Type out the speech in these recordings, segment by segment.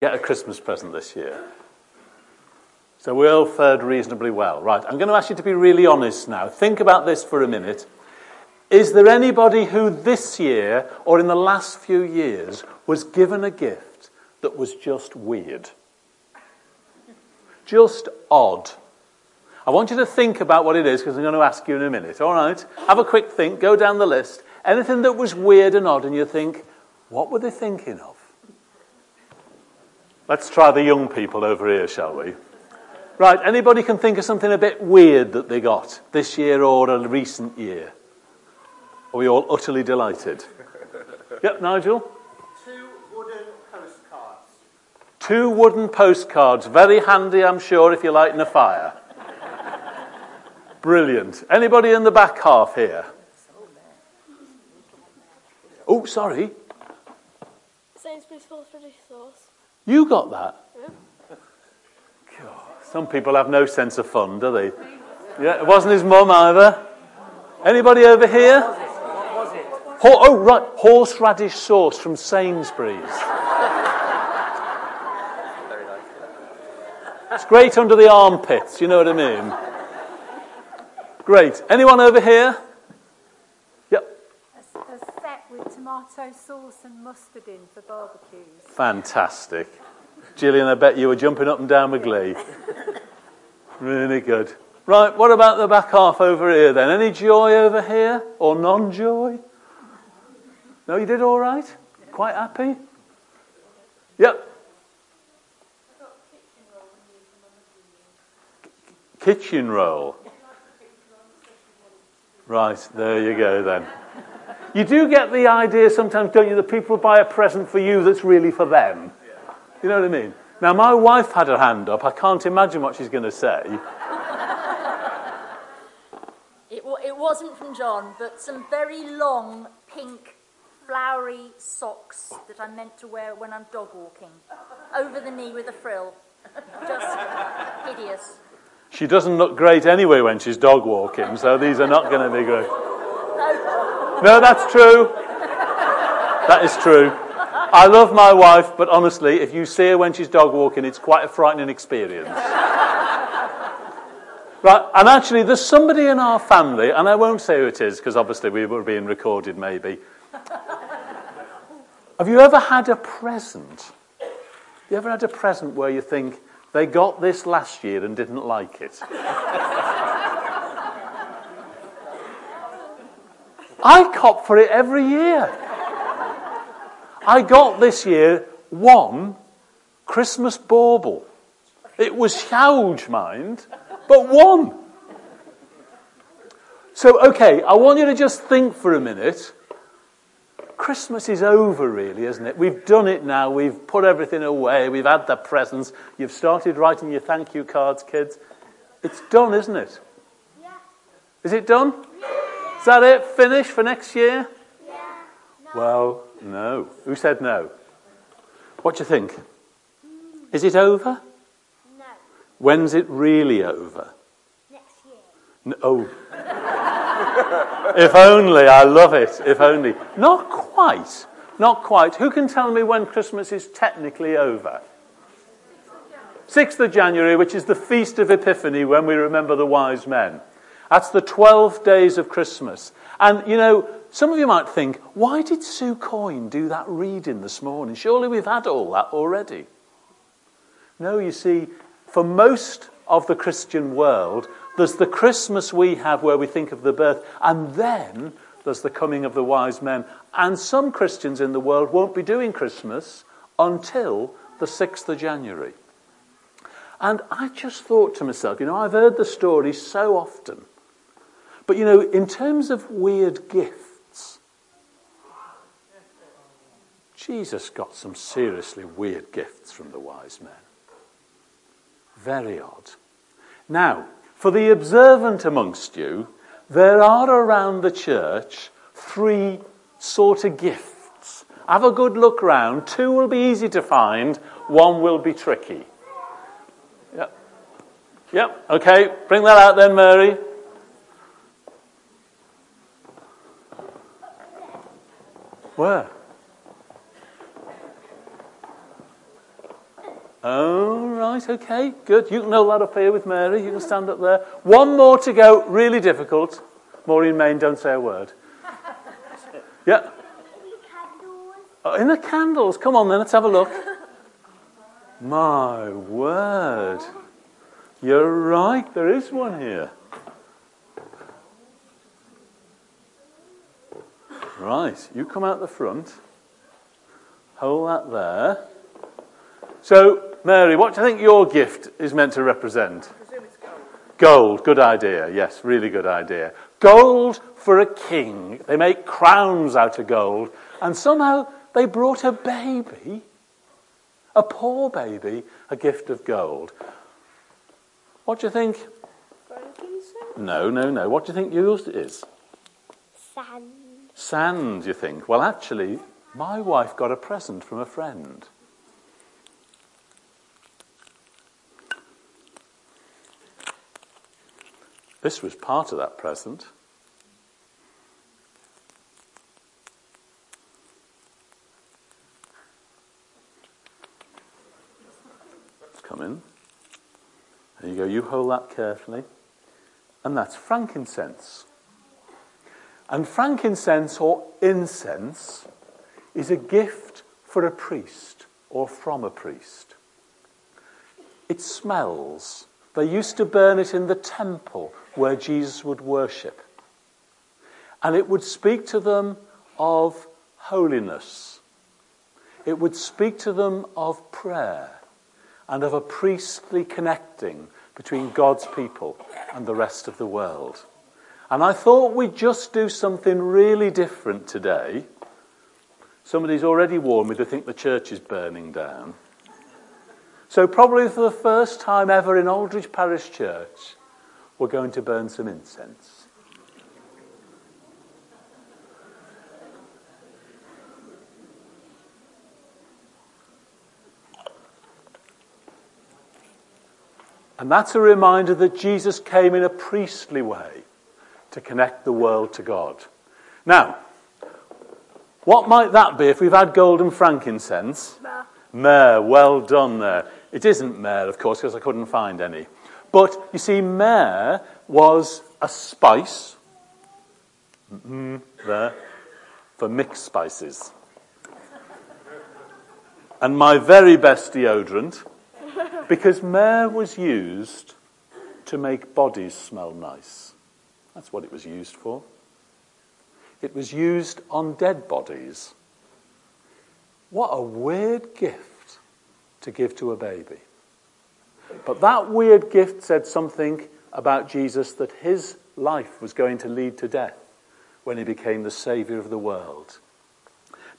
get a Christmas present this year? So we all fared reasonably well. Right, I'm going to ask you to be really honest now. Think about this for a minute. Is there anybody who this year or in the last few years was given a gift that was just weird? Just odd. I want you to think about what it is because I'm going to ask you in a minute. All right? Have a quick think, go down the list. Anything that was weird and odd, and you think, what were they thinking of? Let's try the young people over here, shall we? Right, anybody can think of something a bit weird that they got this year or a recent year? Are we all utterly delighted? yep, Nigel? Two wooden postcards. Two wooden postcards. Very handy, I'm sure, if you're lighting a fire. Brilliant. Anybody in the back half here? Oh, sorry. Sainsbury's horseradish sauce. You got that? God, some people have no sense of fun, do they? Yeah, it wasn't his mum either. Anybody over here? What was it? Ho- oh, right. Horseradish sauce from Sainsbury's. It's great under the armpits, you know what I mean? Great. Anyone over here? Yep. A, a set with tomato sauce and mustard in for barbecues. Fantastic. Gillian, I bet you were jumping up and down with glee. Really good. Right, what about the back half over here then? Any joy over here or non joy? No, you did all right? Quite happy? Yep. Kitchen roll. Right, there you go then. You do get the idea sometimes, don't you, that people buy a present for you that's really for them. You know what I mean? Now, my wife had her hand up. I can't imagine what she's going to say. It, wa- it wasn't from John, but some very long, pink, flowery socks that I'm meant to wear when I'm dog walking. Over the knee with a frill. Just hideous. She doesn't look great anyway when she's dog walking, so these are not going to be great. No, that's true. That is true. I love my wife, but honestly, if you see her when she's dog walking, it's quite a frightening experience. Right, and actually, there's somebody in our family, and I won't say who it is because obviously we were being recorded, maybe. Have you ever had a present? You ever had a present where you think they got this last year and didn't like it? I cop for it every year. I got this year one Christmas bauble. It was huge, mind, but one. So, okay, I want you to just think for a minute. Christmas is over, really, isn't it? We've done it now. We've put everything away. We've had the presents. You've started writing your thank you cards, kids. It's done, isn't it? Yeah. Is it done? Is that it? Finished for next year? Yeah. Well, no. Who said no? What do you think? Is it over? No. When's it really over? Next year. N- oh. if only, I love it. If only. Not quite. Not quite. Who can tell me when Christmas is technically over? 6th of January, which is the Feast of Epiphany when we remember the wise men. That's the 12 days of Christmas. And, you know, some of you might think, why did Sue Coyne do that reading this morning? Surely we've had all that already. No, you see, for most of the Christian world, there's the Christmas we have where we think of the birth, and then there's the coming of the wise men. And some Christians in the world won't be doing Christmas until the 6th of January. And I just thought to myself, you know, I've heard the story so often. But, you know, in terms of weird gifts, Jesus got some seriously weird gifts from the wise men. Very odd. Now, for the observant amongst you, there are around the church three sort of gifts. Have a good look round. Two will be easy to find, one will be tricky. Yep. Yep, okay. Bring that out then, Mary. Where? Oh, right, okay, good. You can hold that up here with Mary. You can stand up there. One more to go, really difficult. Maureen Main, don't say a word. Yeah. Oh, in the candles. Come on then, let's have a look. My word. You're right, there is one here. Right, you come out the front. Hold that there. So, Mary, what do you think your gift is meant to represent? Gold, good idea. Yes, really good idea. Gold for a king. They make crowns out of gold. And somehow they brought a baby, a poor baby, a gift of gold. What do you think? Frankincense. No, no, no. What do you think yours is? Sand. Sand, you think? Well, actually, my wife got a present from a friend. This was part of that present. Come in. There you go. You hold that carefully. And that's frankincense. And frankincense or incense is a gift for a priest or from a priest. It smells. They used to burn it in the temple where Jesus would worship. And it would speak to them of holiness. It would speak to them of prayer and of a priestly connecting between God's people and the rest of the world. And I thought we'd just do something really different today. Somebody's already warned me to think the church is burning down. So, probably for the first time ever in Aldridge Parish Church, we're going to burn some incense. And that's a reminder that Jesus came in a priestly way to connect the world to God. Now, what might that be if we've had gold and frankincense? Myrrh. Myrrh, well done there. It isn't myrrh, of course, because I couldn't find any. But you see, myrrh was a spice, mm, there, for mixed spices. And my very best deodorant, because myrrh was used to make bodies smell nice. That's what it was used for. It was used on dead bodies. What a weird gift to give to a baby. But that weird gift said something about Jesus that his life was going to lead to death when he became the Saviour of the world.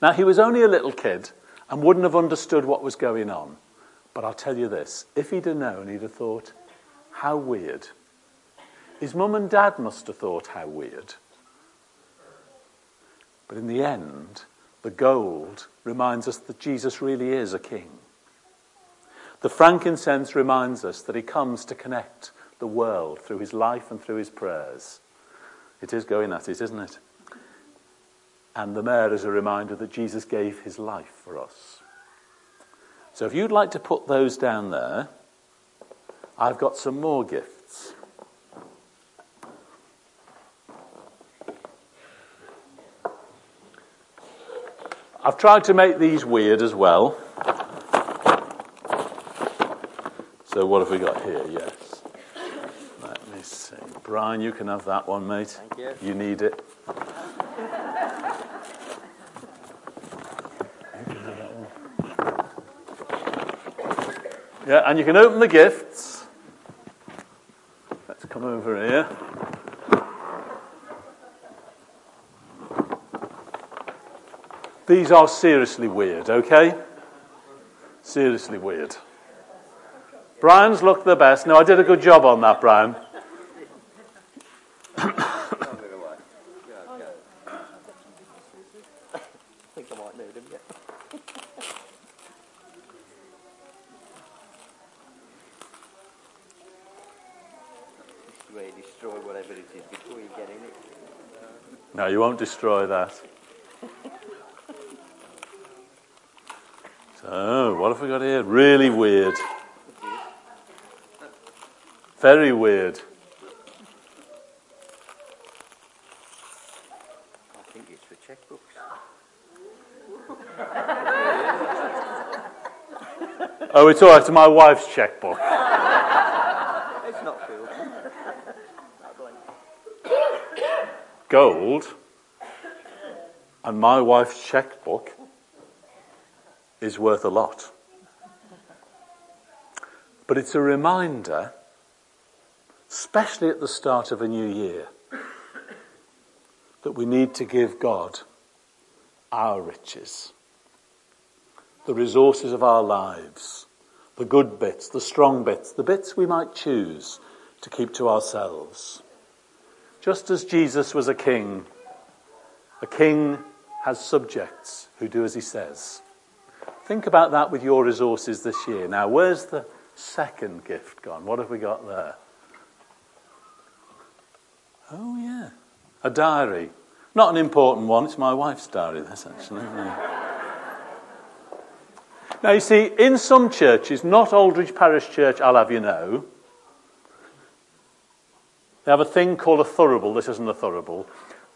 Now, he was only a little kid and wouldn't have understood what was going on. But I'll tell you this if he'd have known, he'd have thought, how weird. His mum and dad must have thought, how weird. But in the end, the gold reminds us that Jesus really is a king. The frankincense reminds us that he comes to connect the world through his life and through his prayers. It is going at it, isn't it? And the myrrh is a reminder that Jesus gave his life for us. So if you'd like to put those down there, I've got some more gifts. I've tried to make these weird as well. So what have we got here? Yes. Let me see. Brian, you can have that one, mate. Thank you. You need it. Yeah, and you can open the gifts. Let's come over here. These are seriously weird, okay? Seriously weird. Brian's looked the best. No, I did a good job on that, Brian. I think I might need them, yeah. Where you destroy whatever it is before you get in it. No, you won't destroy that. So Oh, what have we got here? Really weird. Very weird. I think it's for checkbooks. Oh, it's all right. It's my wife's checkbook. It's not filled. Gold and my wife's checkbook is worth a lot. But it's a reminder, especially at the start of a new year, that we need to give God our riches, the resources of our lives, the good bits, the strong bits, the bits we might choose to keep to ourselves. Just as Jesus was a king, a king has subjects who do as he says. Think about that with your resources this year. Now, where's the second gift gone? What have we got there? Oh, yeah. A diary. Not an important one, it's my wife's diary, this actually. now, you see, in some churches, not Aldridge Parish Church, I'll have you know, they have a thing called a thurible. This isn't a thurible.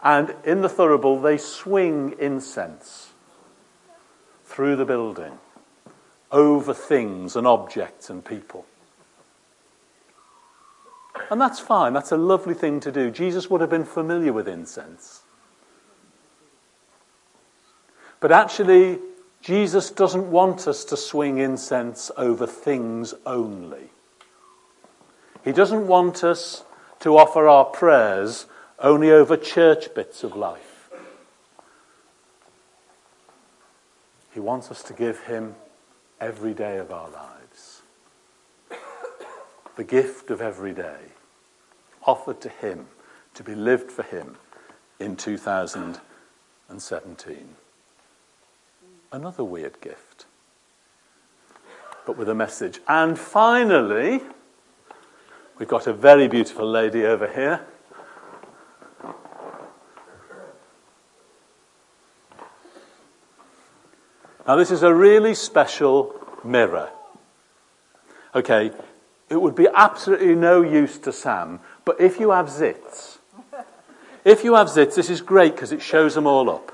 And in the thurible, they swing incense through the building over things and objects and people. And that's fine. That's a lovely thing to do. Jesus would have been familiar with incense. But actually, Jesus doesn't want us to swing incense over things only. He doesn't want us to offer our prayers only over church bits of life. He wants us to give Him every day of our lives. The gift of every day, offered to Him, to be lived for Him in 2017. Another weird gift, but with a message. And finally, we've got a very beautiful lady over here. Now, this is a really special mirror. Okay, it would be absolutely no use to Sam, but if you have zits, if you have zits, this is great because it shows them all up.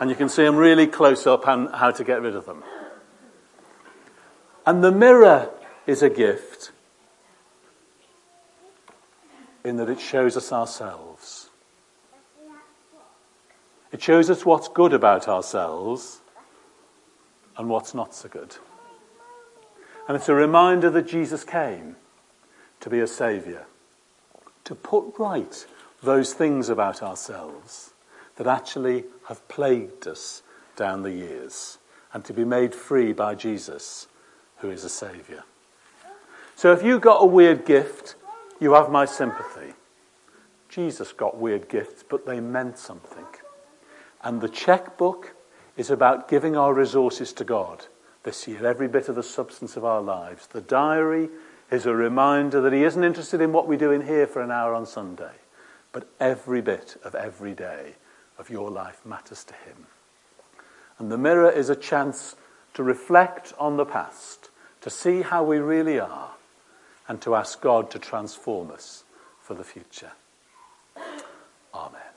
And you can see them really close up and how to get rid of them. And the mirror is a gift in that it shows us ourselves. It shows us what's good about ourselves and what's not so good. And it's a reminder that Jesus came to be a saviour, to put right those things about ourselves that actually have plagued us down the years, and to be made free by Jesus, who is a saviour. So if you got a weird gift, you have my sympathy. Jesus got weird gifts, but they meant something. And the checkbook is about giving our resources to God this year, every bit of the substance of our lives. The diary is a reminder that He isn't interested in what we do in here for an hour on Sunday, but every bit of every day of your life matters to Him. And the mirror is a chance to reflect on the past, to see how we really are, and to ask God to transform us for the future. Amen.